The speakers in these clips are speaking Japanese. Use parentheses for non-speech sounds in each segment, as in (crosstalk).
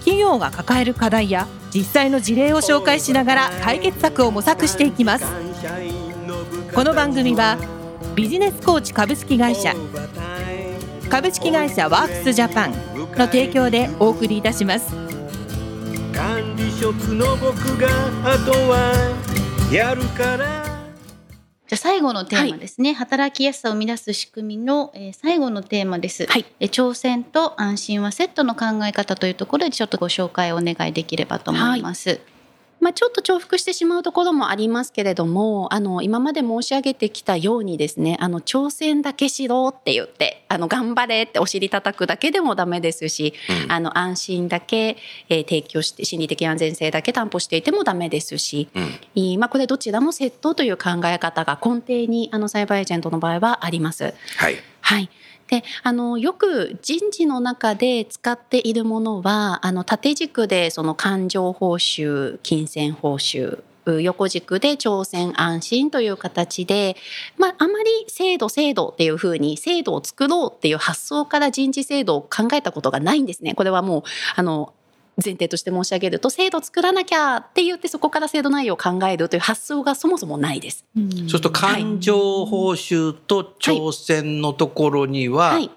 企業が抱える課題や実際の事例を紹介しながら解決策を模索していきます。この番組はビジネスコーチ株式会社株式会社ワークスジャパンの提供でお送りいたします。管理職の僕があとはやるから。じゃあ最後のテーマですね、働きやすさを生み出す仕組みの、えー最後のテーマです、はい。えー挑戦と安心はセットの考え方というところでちょっとご紹介をお願いできればと思います、まあ、ちょっと重複してしまうところもありますけれどもあの今まで申し上げてきたようにですねあの挑戦だけしろって言ってあの頑張れってお尻叩くだけでもダメですし、あの安心だけ、えー提供して心理的安全性だけ担保していてもダメですし、いいまあ、これどちらもセットという考え方が根底にあのサイバーエージェントの場合はあります。はい。はい。で、あの、よく人事の中で使っているものは、あの、縦軸でその感情報酬、金銭報酬、横軸で挑戦安心という形で、まあ、あまり制度制度っていうふうに制度を作ろうっていう発想から人事制度を考えたことがないんですね。これはもう、あの、前提として申し上げると制度作らなきゃって言ってそこから制度内容を考えるという発想がそもそもないです。そうすると感情報酬と挑戦のところには、はい。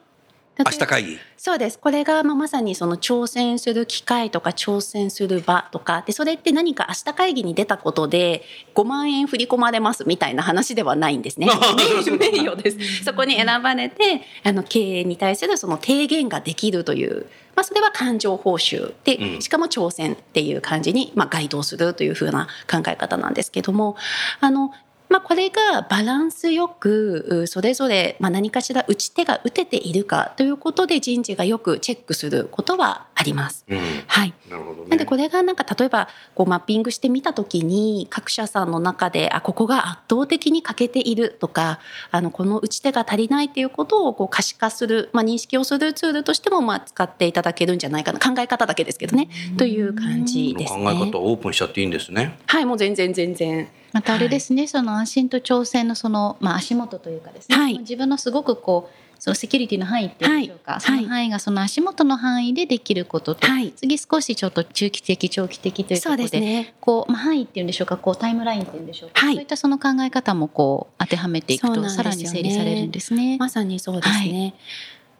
明日会議。そうです。これがまあまさにその挑戦する機会とか挑戦する場とか、で、それって何か明日会議に出たことで5万円振り込まれますみたいな話ではないんですね。(laughs) (laughs) 名誉です。そこに選ばれて、あの、経営に対するその提言ができるという、まあ、それは感情報酬で、うんしかも挑戦っていう感じに、まあ、該当するというふうな考え方なんですけども、あの、まあ、これがバランスよくうそれぞれまあ何かしら打ち手が打てているかということで人事がよくチェックすることはあります。うん。はい、なるほどね。なんでこれがなんか例えばこうマッピングしてみた時に各社さんの中であここが圧倒的に欠けているとかあのこの打ち手が足りないっていうことをこう可視化する、まあ、認識をするツールとしてもまあ使っていただけるんじゃないかな考え方だけですけどねという感じです考えね。方をオープンしちゃっていいんですね。はいもう全然全然。またあれですね、その安心と挑戦のその、まあ、足元というかですね、はい。自分のすごくこうそのセキュリティの範囲っていうんでしょうか、はい。その範囲がその足元の範囲でできることと、はい。次少しちょっと中期的長期的というとそうころでですね。こう、まあ、範囲っていうんでしょうかこうタイムラインっていうんでしょうか、はい。そういったその考え方もこう当てはめていくとね。さらに整理されるんですね。まさにそうですね。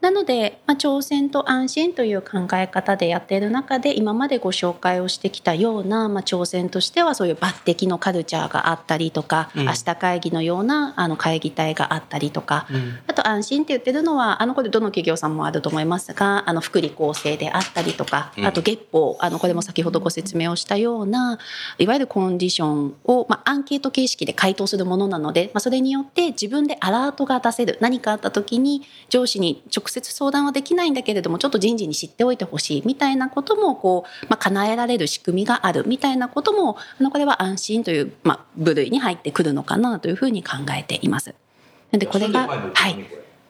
なので、まあ、挑戦と安心という考え方でやっている中で今までご紹介をしてきたような、まあ、挑戦としてはそういう抜擢のカルチャーがあったりとか、うん明日会議のようなあの会議体があったりとか、うん。あと安心って言ってるのはあのこれどの企業さんもあると思いますがあの福利厚生であったりとか、うんあと月報あのこれも先ほどご説明をしたようないわゆるコンディションを、まあ、アンケート形式で回答するものなので、まあ、それによって自分でアラートが出せる何かあった時に上司に直接相談はできないんだけれどもちょっと人事に知っておいてほしいみたいなこともこう、まあ、叶えられる仕組みがあるみたいなこともあのこれは安心という、まあ、部類に入ってくるのかなというふうに考えています。でこれが、はい、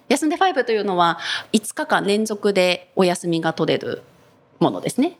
休んで5というのは5日間連続でお休みが取れるものですね。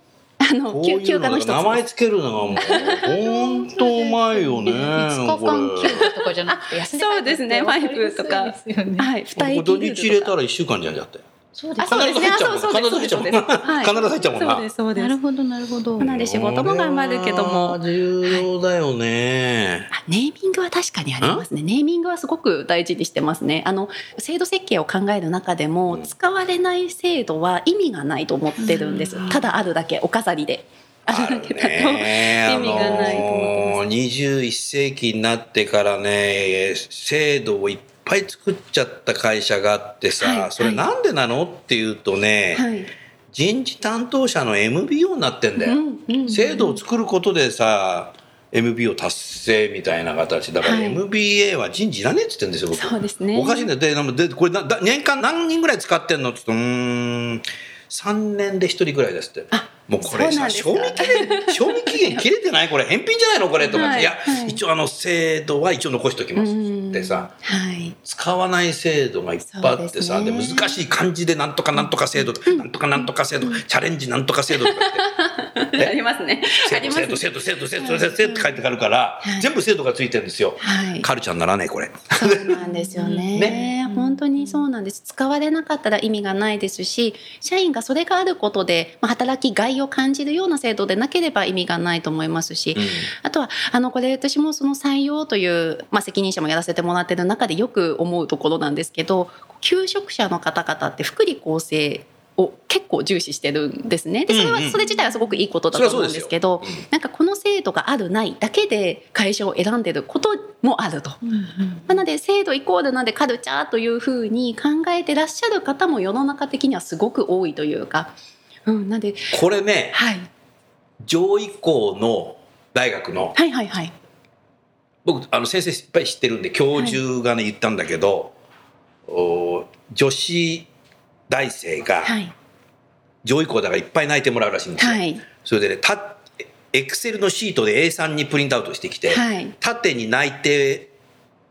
あのこういうのが名前つけるのがもう本当うまいよね。(laughs) 5日間休暇とかじゃなくて休んでそうですね、ファイブとか。はい、二これ駅土日入れたら一週間じゃんじゃって。そうですあそうですね必ず入っちゃうもんあそうそうです必ず入っちゃうもんなはい必ず入っちゃうもんなそうです、そうです。なるほどなるほど。なので仕事も頑張るけども重要だよね。あネーミングは確かにありますね。ネーミングはすごく大事にしてますね。あの制度設計を考える中でも、使われない制度は意味がないと思ってるんです。ただあるだけお飾りで。あるだけだとね意味がないと思ってます。あの21世紀になってからね制度をいっぱい作っちゃった会社があってさ、はいそれなんでなの？っていうとね、はい。人事担当者の MBO になってんだよ、うんうん制度を作ることでさ MBO 達成みたいな形だから、はい。MBA は人事いらねえって言ってんですよ僕。そうですね。おかしいんだよ。ででこれなだ年間何人ぐらい使ってんの？って言うとうーん3年で1人ぐらいですって。あもうこれさ、賞味期限、賞味期限切れてない？これ、返品じゃないの？これとか。って、はい。いや、はい。一応あの、制度は一応残しておきます。ってさ、はい。使わない制度がいっぱいあってさ、でそうで難しい漢字でなんとかなんとか制度とか、なんとかなんとか制度、チャレンジなんとか制度とかって。ありますね。制度、あります制度、制度、制度、制度、制度、制度って書いてあるから、はい全部制度がついてるんですよ。はい。カルチャーにならねえ、これ。そうなんですよねね本当にそうなんです。使われなかったら意味がないですし、社員がそれがあることで、まあ、働きがいを感じるような制度でなければ意味がないと思いますし、うんあとは、あの、これ私もその採用という、まあ、責任者もやらせてもらってる中でよく思うところなんですけど、求職者の方々って福利厚生を結構重視してるんですね。で、それは、それ自体はすごくいいことだと思うんですけど、なんかこの制度があるないだけで会社を選んでることもあると。なので制度イコールなんでカルチャーというふうに考えてらっしゃる方も世の中的にはすごく多いというか、うん、なんで、これね、はい、上位校の大学の、はいはいはい。僕、あの、先生いっぱい知ってるんで、教授がね、言ったんだけど、お女子大生がはい。上位校だからいっぱい泣いてもらうらしいんですよ。はい。それでね、たエクセルのシートで A3 にプリントアウトしてきて、はい。縦に泣いて、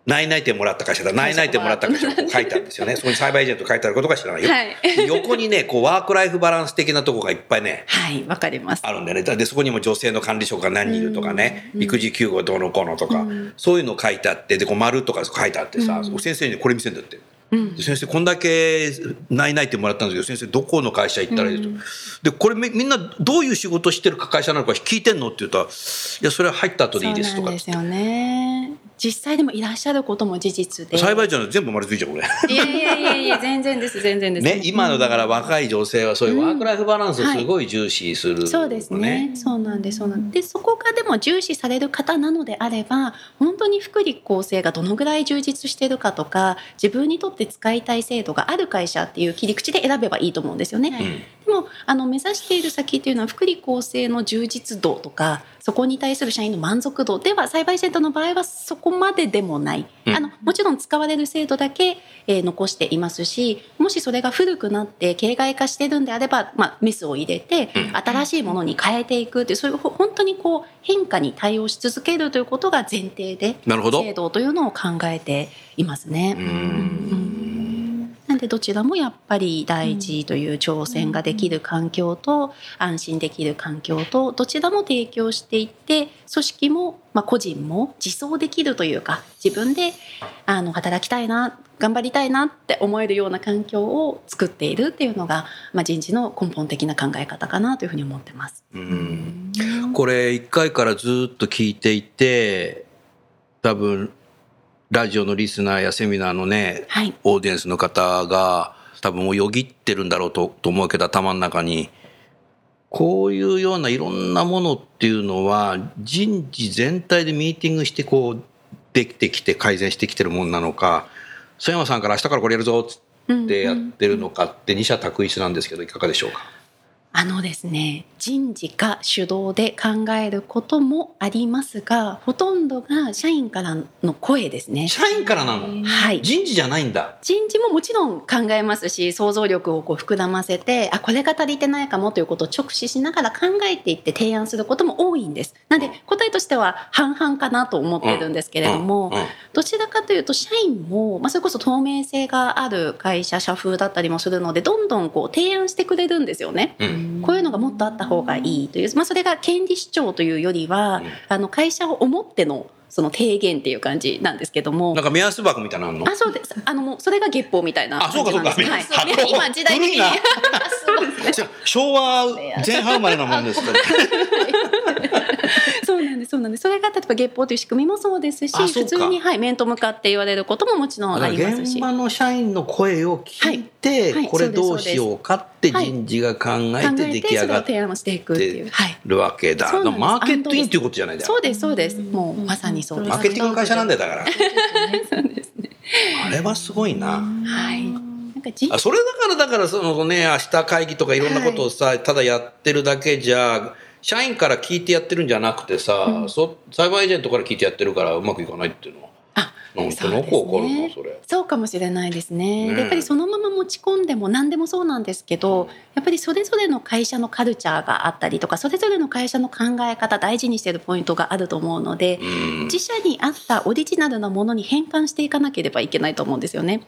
泣い泣いてもらった会社だ、泣い泣いてもらった会社がこう書いてあるんですよね。(laughs) そこに栽培エージェント書いてあることか知らないよ。はい。で横にね、こう、ワークライフバランス的なとこがいっぱいね、はい、わかります。あるんだよね。で、そこにも女性の管理職が何人いるとかね、うん育児休業どうのこうのとか、うんそういうの書いてあって、で、こう丸とか書いてあってさ、うん先生にこれ見せんだって。先生、こんだけないないってもらったんですけど、先生、どこの会社行ったらいいですか、で、これみみんなどういう仕事してるか会社なのか聞いてんの？って言ったら、いや、それは入った後でいいですとかそうなんですよね。実際でもいらっしゃることも事実で。栽培じゃない全部丸ついちゃうこれ。いやいやいやいや、全然です、全然です。ね、今のだから若い女性はそういうワークライフバランスをうんすごい重視する、そうですね。そうなんです。そうなんです。で、そこがでも重視される方なのであれば、本当に福利厚生がどのぐらい充実しているかとか、自分にとって使いたい制度がある会社っていう切り口で選べばいいと思うんですよね。うんでもあの目指している先っていうのは福利厚生の充実度とかそこに対する社員の満足度では栽培センターの場合はそこまででもない、うん。あのもちろん使われる制度だけ、えー残していますしもしそれが古くなって形骸化してるんであれば、まあ、メスを入れてうん。新しいものに変えていくっていうそういうほ本当にこう変化に対応し続けるということが前提で。制度というのを考えていますね。うんでどちらもやっぱり大事という挑戦ができる環境と安心できる環境とどちらも提供していって組織も、まあ、個人も自走できるというか自分であの働きたいな頑張りたいなって思えるような環境を作っているっていうのが、まあ、人事の根本的な考え方かなというふうに思ってます。うんこれ1回からずっと聞いていて多分ラジオのリスナーやセミナーのねはい、オーディエンスの方が多分もうよぎってるんだろうとと思うけど頭の中に。こういうようないろんなものっていうのは人事全体でミーティングしてこうできてきて改善してきてるもんなのか曽山さんから明日からこれやるぞっつってやってるのかって二者択一なんですけどいかがでしょうか？あのですね人事が主導で考えることもありますがほとんどが社員からの声ですね。社員からなの？はい人事じゃないんだ人事ももちろん考えますし想像力をこう膨らませてあこれが足りてないかもということを直視しながら考えていって提案することも多いんです。なんで答えとしては半々かなと思ってるんですけれども、うんうんどちらかというと社員も、まあ、それこそ透明性がある会社社風だったりもするのでどんどんこう提案してくれるんですよね。うんこういうのがもっとあった方がいいという、まあ、それが権利主張というよりは、うんあの会社を思ってのその提言っていう感じなんですけども。なんか目安箱みたいなのあそうです。あのもうそれが月報みたいなあそうかそうか。はい、(laughs) 今時代的に。(laughs) そうですね。昭和前半生まれなもんですから (laughs) そうなんですそうなんです。それが例えば月報という仕組みもそうですし普通に、はい、面と向かって言われることももちろんありますし。現場の社員の声を聞いて、はい。はいこれどうしようかってはい。人事が考え考て出来上がっ提案をしていくっていう、はい、るわけだ。マーケットインっていうことじゃないだよ。そうですそうです。もうまさにそうですマーケティングの会社なんだよだから。そうですねあれはすごいな。はいあそれだからだからそのね明日会議とかいろんなことをさ、ただやってるだけじゃ社員から聞いてやってるんじゃなくてさ、そ栽培エージェントから聞いてやってるからうまくいかないっていうのは。なんとなくわかるな、それ。そうかもしれないですね。ねでやっぱりそのまま持ち込んでも何でもそうなんですけどやっぱりそれぞれの会社のカルチャーがあったりとかそれぞれの会社の考え方大事にしてるポイントがあると思うのでうん自社に合ったオリジナルなものに変換していかなければいけないと思うんですよね。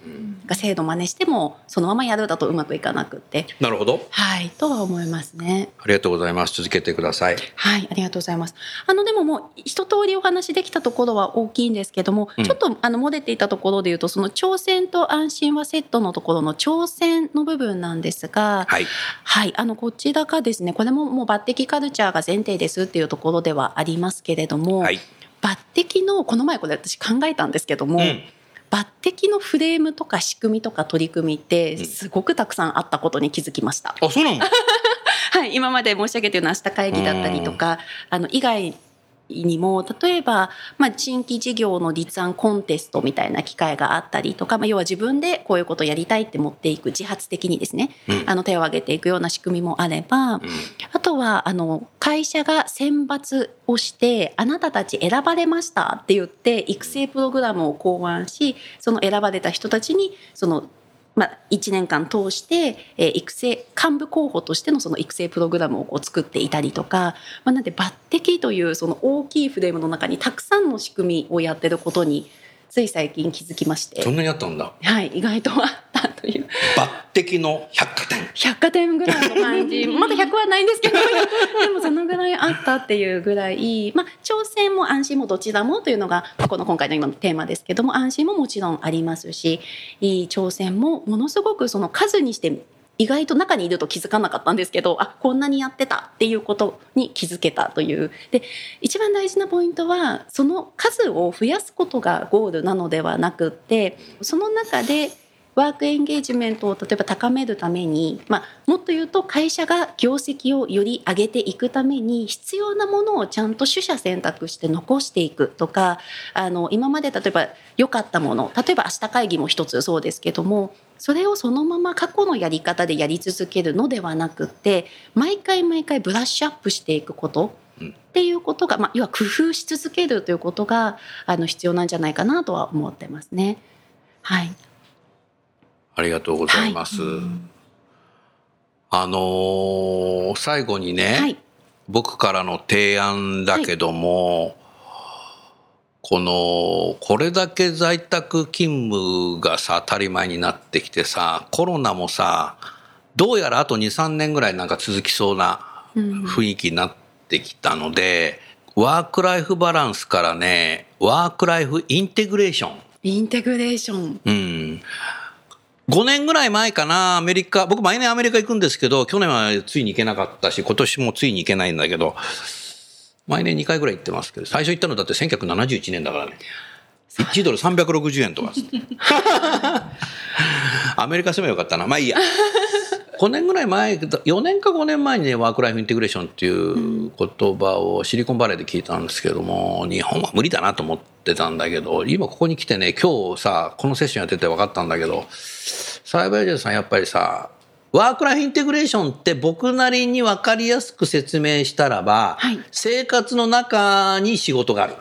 なんか制度真似してもそのままやるだとうまくいかなくって。なるほど。はいとは思いますね。ありがとうございます。続けてください。はい、ありがとうございます。あのでももう一通りお話できたところは大きいんですけども、うんちょっとあの漏れていたところで言うとその挑戦と安心はセットのところの挑戦の部分なんですが、はい。はい、あのこちらがですね、これももう抜擢カルチャーが前提ですっていうところではありますけれども、はい。抜擢のこの前これ私考えたんですけども。うん抜擢のフレームとか仕組みとか取り組みってうんすごくたくさんあったことに気づきました。あ、そうなの？(laughs) はい、今まで申し上げているような明日会議だったりとか、あの以外にも例えば、まあ、新規事業の立案コンテストみたいな機会があったりとか、まあ、要は自分でこういうことをやりたいって持っていく自発的にですね、うん。あの手を挙げていくような仕組みもあれば、うん。あとはあの会社が選抜をしてあなたたち選ばれましたって言って育成プログラムを考案しその選ばれた人たちにそのまあ、1年間通して、えー育成幹部候補としてのその育成プログラムをこう作っていたりとか、まあ、なんで抜擢というその大きいフレームの中にたくさんの仕組みをやってることについ最近気づきましてそんなにあったんだ。はい、意外とあった抜擢の百貨店。百貨店ぐらいの感じ。(laughs) まだ100はないんですけど。(laughs) でもそのぐらいあったっていうぐらい、まあ、挑戦も安心もどちらもというのがまあこの今回の今のテーマですけども安心ももちろんありますし。いい挑戦もものすごくその数にして意外と中にいると気づかなかったんですけどあこんなにやってたっていうことに気づけたという。で一番大事なポイントはその数を増やすことがゴールなのではなくってその中でワークエンゲージメントを例えば高めるために、まあ、もっと言うと会社が業績をより上げていくために必要なものをちゃんと取捨選択して残していくとかあの今まで例えば良かったもの例えば明日会議も一つそうですけどもそれをそのまま過去のやり方でやり続けるのではなくって毎回毎回ブラッシュアップしていくことうんっていうことが、まあ、要は工夫し続けるということがあの必要なんじゃないかなとは思ってますね。はい、ありがとうございます。あのー最後にね、はい。僕からの提案だけども、このこれだけ在宅勤務がさ当たり前になってきてさコロナもさどうやらあと23年ぐらいなんか続きそうなうん。雰囲気になってきたので、ワークライフバランスからねワークライフインテグレーション。インテグレーション。うん。5年ぐらい前かな、アメリカ、僕毎年アメリカ行くんですけど、去年はついに行けなかったし、今年もついに行けないんだけど、毎年2回ぐらい行ってますけど、最初行ったのだって1971年だからね。1ドル360円とか。(laughs) アメリカ住めよかったな。まあいいや。5年ぐらい前、4年か5年前にね、ワークライフインテグレーションっていう言葉をシリコンバレーで聞いたんですけども、日本は無理だなと思ってたんだけど、今ここに来てね、今日さ、このセッションやってて分かったんだけど、サイバーエージェントさんやっぱりさ、ワークライフインテグレーションって僕なりに分かりやすく説明したらば、はい生活の中に仕事がある。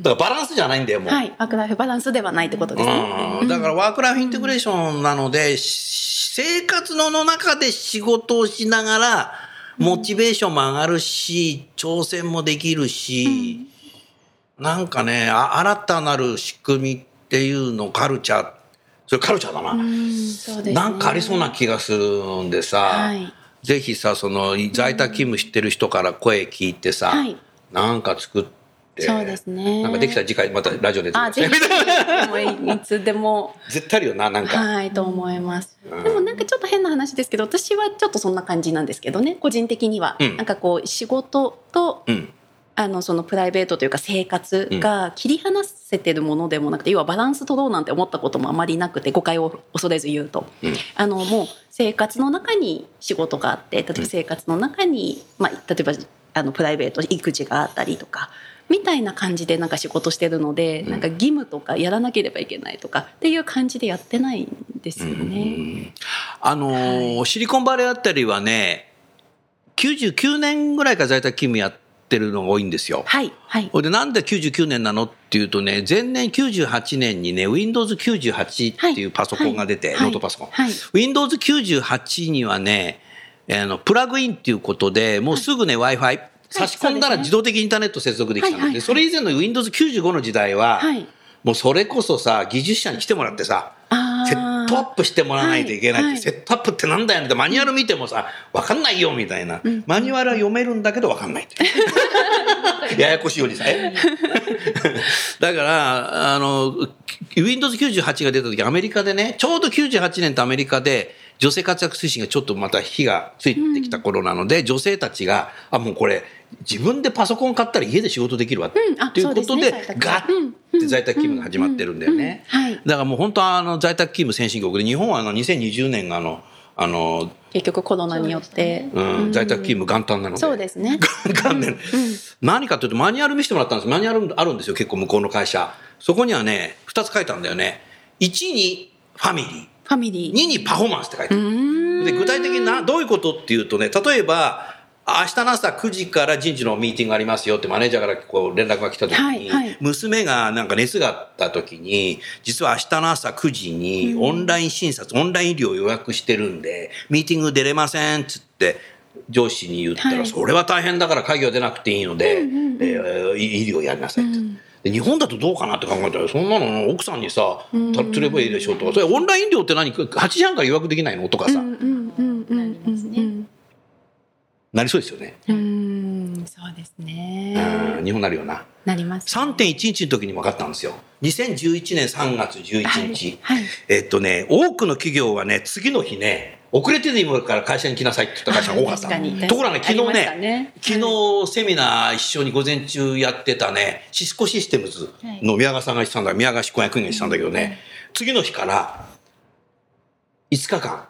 だからバランスじゃないんだよ、もう。はい、ワークライフバランスではないってことですね。うんだからワークライフインテグレーションなので、し生活の中で仕事をしながら、モチベーションも上がるし、挑戦もできるし、なんかね、あ新たなる仕組みっていうの、カルチャー、それカルチャーだな。うんね。なんかありそうな気がするんでさ、はい。ぜひさ、その在宅勤務してる人から声聞いてさ、はい。なんか作って、そうですね。なんかできたら次回またラジオ出てくあ、ぜひ。いつでも。(laughs) 絶対あるよな、なんか。はい、と思います。うんでもなんかちょっと変な話ですけど、私はちょっとそんな感じなんですけどね、個人的には。うんなんかこう、仕事と、うん。あの、そのプライベートというか生活が切り離せてるものでもなくて、要はバランス取ろうなんて思ったこともあまりなくて、誤解を恐れず言うと。うんあの、もう生活の中に仕事があって、例えば生活の中に、まあ、例えば、あの、プライベート、育児があったりとか、みたいな感じでなんか仕事してるので、うん。なんか義務とかやらなければいけないとかっていう感じでやってないんですよね。あのーシリコンバレーあたりはね、99年ぐらいから在宅勤務やっってるのが多いんですよ。はいはい。でなんで99年なのっていうとね前年98年にね Windows98 っていうパソコンが出て、はいノートパソコン、はい。Windows98 にはねあのプラグインっていうことでもうすぐね w i f i 差し込んだら自動的にインターネット接続できたので、それ以前の Windows95 の時代は、はい。もうそれこそさ技術者に来てもらってさセットアップしてもらわないといけないって、はい。はいセットアップってなんだよってマニュアル見てもさ分かんないよみたいな、マニュアルは読めるんだけど分かんないって。(laughs) ややこしいおじさんえ？(laughs) だからあの Windows98 が出た時アメリカでねちょうど98年とアメリカで女性活躍推進がちょっとまた火がついてきた頃なので、女性たちがあもうこれ自分でパソコン買ったら家で仕事できるわ。ってうん。あいうことでねガッて在宅勤務が始まってるんだよね。だからもう本当はあの在宅勤務先進国で日本はあの2020年があのあの、結局コロナによって、うん、在宅勤務元旦なので。そうですね。元年何かというとマニュアル見せてもらったんですマニュアルあるんですよ結構向こうの会社。そこにはね2つ書いてあるんだよね。1にファミリー。ファミリー。2にパフォーマンスって書いてある。で具体的になどういうことっていうとね例えば明日の朝9時から人事のミーティングがありますよってマネージャーからこう連絡が来た時に、はいはい。娘がなんか熱があった時に実は明日の朝9時にオンライン診察、オンライン医療を予約してるんでミーティング出れませんっつって上司に言ったら、はい。それは大変だから会議は出なくていいので、えー医療やりなさいって。で日本だとどうかなって考えたらそんなの奥さんにさたすればいいでしょとかそれオンライン医療って何？8時半から予約できないの？とかさ、うんうんうんうんなりますねうんなりそうですよね。うんそうですうねん日本なるよな。なります3.11の時に分かったんですよ。2011年3月11日。はいえっとね、多くの企業はね、次の日ね、遅れてでもいいから会社に来なさいって言った会社が多かったところがね、昨日ねね、昨日セミナー一緒に午前中やってたね、シスコシステムズの宮川さんが言ってたんだ、宮川執行役員が言ってたんだけどね、次の日から5日間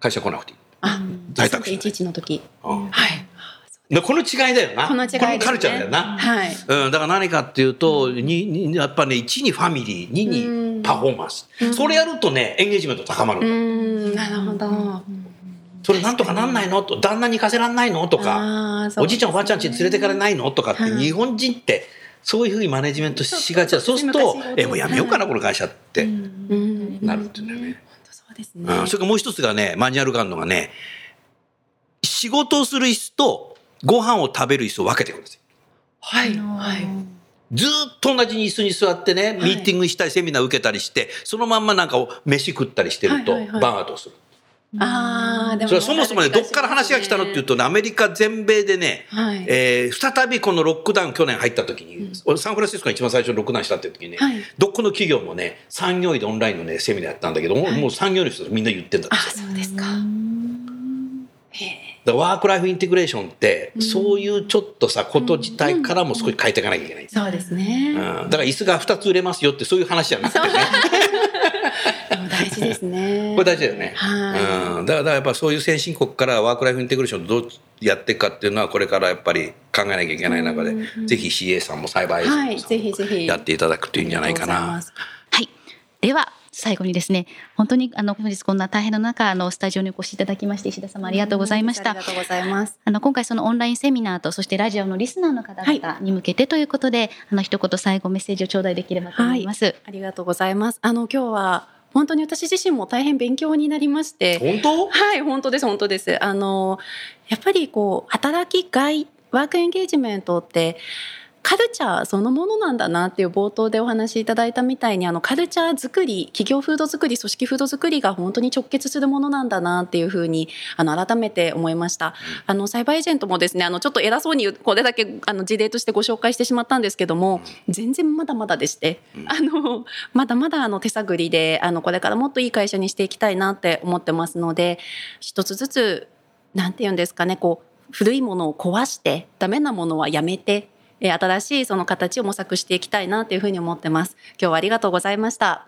会社来なくていい。あ在宅3.11の時。うん。はい。でこの違いだよな。この違いですね。カルチャーだよな。はい。うん、だから何かっていうと、ににやっぱね、1にファミリー、2にパフォーマンス。それやるとね、エンゲージメント高まる。うん。なるほど。それなんとかなんないの？と、旦那に行かせらんないの？とか、おじいちゃんおばあちゃん家に連れてかれないの？とかって、はい日本人って、そういうふうにマネジメントしがちだ。そうすると昔、え、もうやめようかな、この会社って。うん。なるっていうんだよね。うですね。うん、それからもう一つがね、マニュアルがあるのがね、仕事をする椅子とご飯を食べる椅子を分けてくるんですよ。はい。はい。ずーっと同じ椅子に座ってね、ミーティングしたりセミナー受けたりして、そのまんまなんかを飯食ったりしてると、はいはいはい。バーンアウトする。ああでもそれはそもそもね、どっから話が来たのっていうとね、アメリカ全米でね、はい。えー再びこのロックダウン去年入った時に、俺サンフランシスコが一番最初にロックダウンしたっていう時にね、はい。どこの企業もね、産業医でオンラインのね、セミナーやったんだけど、もうもう産業医の人みんな言ってんだってあそうですか。へえだワークライフインテグレーションって、そういうちょっとさ、こと自体からも少し変えていかなきゃいけない。そうですね。うん、だから椅子が2つ売れますよってそういう話じゃなくてね。大事ですね。これ大事だよね。はい。うん、だからやっぱそういう先進国からワークライフインテグレーションをどうやっていくかっていうのはこれからやっぱり考えなきゃいけない中で、ぜひ CA さんも栽培はい。ぜひぜひ。やっていただくといいんじゃないかな。はい。では最後にですね、本当にあの本日こんな大変な中あのスタジオにお越しいただきまして石田様ありがとうございました。ありがとうございます。あの今回そのオンラインセミナーとそしてラジオのリスナーの方々に向けてということで、あの一言最後メッセージを頂戴できればと思います。ありがとうございます。あの今日は本当に私自身も大変勉強になりまして本当？はい、本当です、本当です。あの、やっぱりこう、働きがい、ワークエンゲージメントって、カルチャーそのものなんだなっていう冒頭でお話しいただいたみたいにあのカルチャー作り企業風土作り組織風土作りが本当に直結するものなんだなっていうふうにあの改めて思いました。あのサイバーエージェントもですねあのちょっと偉そうにこれだけあの事例としてご紹介してしまったんですけども全然まだまだでして、あのまだまだあの手探りであのこれからもっといい会社にしていきたいなって思ってますので一つずつなんて言うんですかねこう古いものを壊してダメなものはやめてえー新しいその形を模索していきたいなというふうに思ってます。今日はありがとうございました。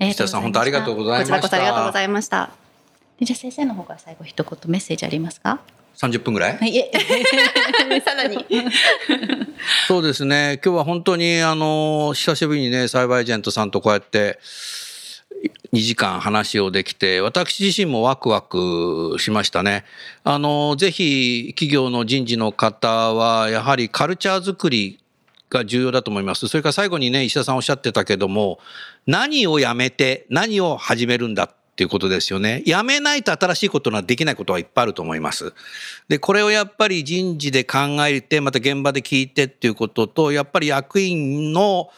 石田さん本当ありがとうございました。こちらこそありがとうございました。じゃあ先生の方から最後一言メッセージありますか？30分ぐらい、はい、え。(laughs) さらに。そうですね。今日は本当にあの久しぶりにねサイバーエージェントさんとこうやって2時間話をできて、私自身もワクワクしましたね。あの、ぜひ企業の人事の方は、やはりカルチャー作りが重要だと思います。それから最後にね、石田さんおっしゃってたけども、何をやめて何を始めるんだっていうことですよね。やめないと新しいことはできないことはいっぱいあると思います。で、これをやっぱり人事で考えて、また現場で聞いてっていうことと、やっぱり役員の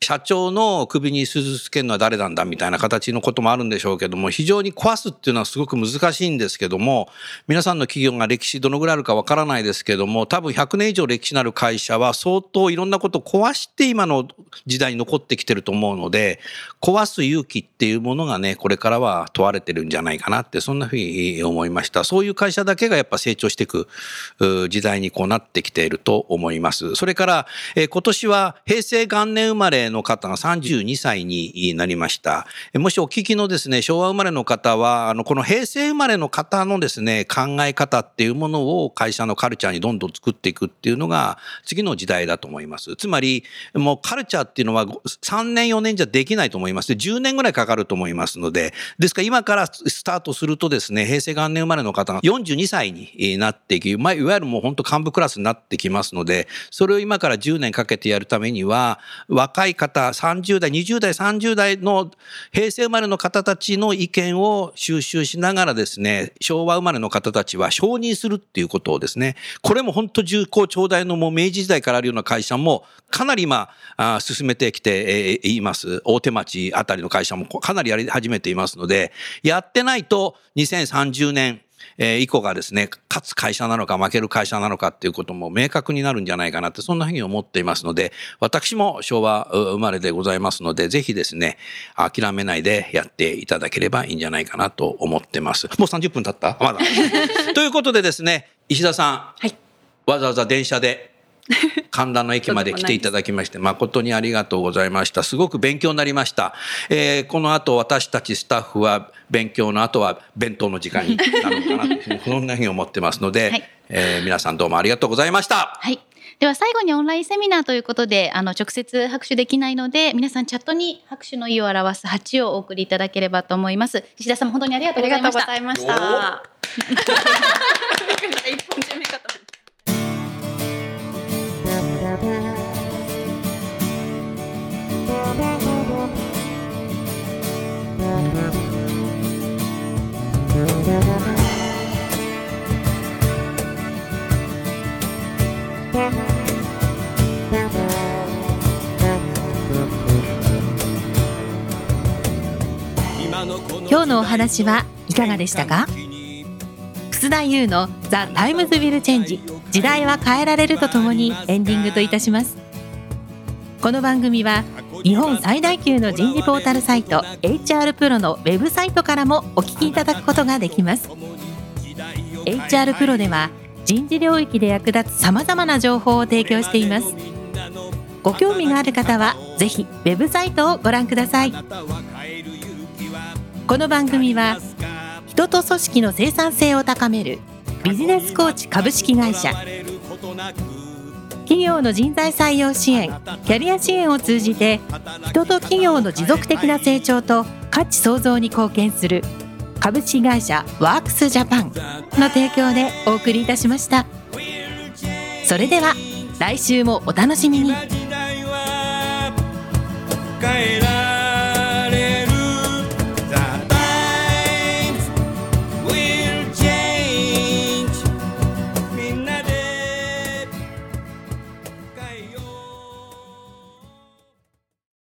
社長の首に鈴つけるのは誰なんだみたいな形のこともあるんでしょうけども、非常に壊すっていうのはすごく難しいんですけども、皆さんの企業が歴史どのぐらいあるかわからないですけども、多分100年以上歴史のある会社は相当いろんなことを壊して今の時代に残ってきてると思うので、壊す勇気っていうものがね、これからは問われてるんじゃないかなって、そんなふうに思いました。そういう会社だけがやっぱ成長していく時代にこうなってきていると思います。それから、え今年は平成元年生まれの方が32歳になりました。もしお聞きのですね、昭和生まれの方は、あの、この平成生まれの方のですね、考え方っていうものを会社のカルチャーにどんどん作っていくっていうのが次の時代だと思います。つまり、もうカルチャーっていうのは3年4年じゃできないと思います。10年ぐらいかかると思いますので、ですから今からスタートするとですね、平成元年生まれの方が42歳になっていき、まあ、いわゆるもう本当幹部クラスになってきますので、それを今から10年かけてやるためには、若い方、30代、20代、30代の平成生まれの方たちの意見を収集しながらですね、昭和生まれの方たちは承認するっていうことをですね、これも本当重厚長大のもう明治時代からあるような会社もかなり今、あ進めてきています。大手町あたりの会社もかなりやり始めていますので、やってないと2030年、えー、以降がですね、勝つ会社なのか負ける会社なのかっていうことも明確になるんじゃないかなって、そんなふうに思っていますので、私も昭和生まれでございますので、ぜひですね、諦めないでやっていただければいいんじゃないかなと思ってます。もう30分経った？まだ。(laughs) ということでですね、石田さん、はい、わざわざ電車で神田の駅まで来ていただきまして、誠にありがとうございました。すごく勉強になりました。えー、この後私たちスタッフは勉強の後は弁当の時間になるのかなと、そんなふうに思ってますので、はい、えー、皆さんどうもありがとうございました。はい。では最後にオンラインセミナーということで、あの、直接拍手できないので、皆さんチャットに拍手の意を表す8をお送りいただければと思います。石田さんも本当にありがとうございました。ありがとうございました。(laughs) 今日のお話はいかがでしたか？楠田祐のザ・タイムズ・ウィル・チェンジ時代は変えられるとともにエンディングといたします。この番組は日本最大級の人事ポータルサイト HR プロのウェブサイトからもお聞きいただくことができます。HR プロでは人事領域で役立つさまざまな情報を提供しています。ご興味がある方はぜひウェブサイトをご覧ください。この番組は人と組織の生産性を高めるビジネスコーチ株式会社。企業の人材採用支援キャリア支援を通じて人と企業の持続的な成長と価値創造に貢献する株式会社ワークスジャパンの提供でお送りいたしました。それでは来週もお楽しみに。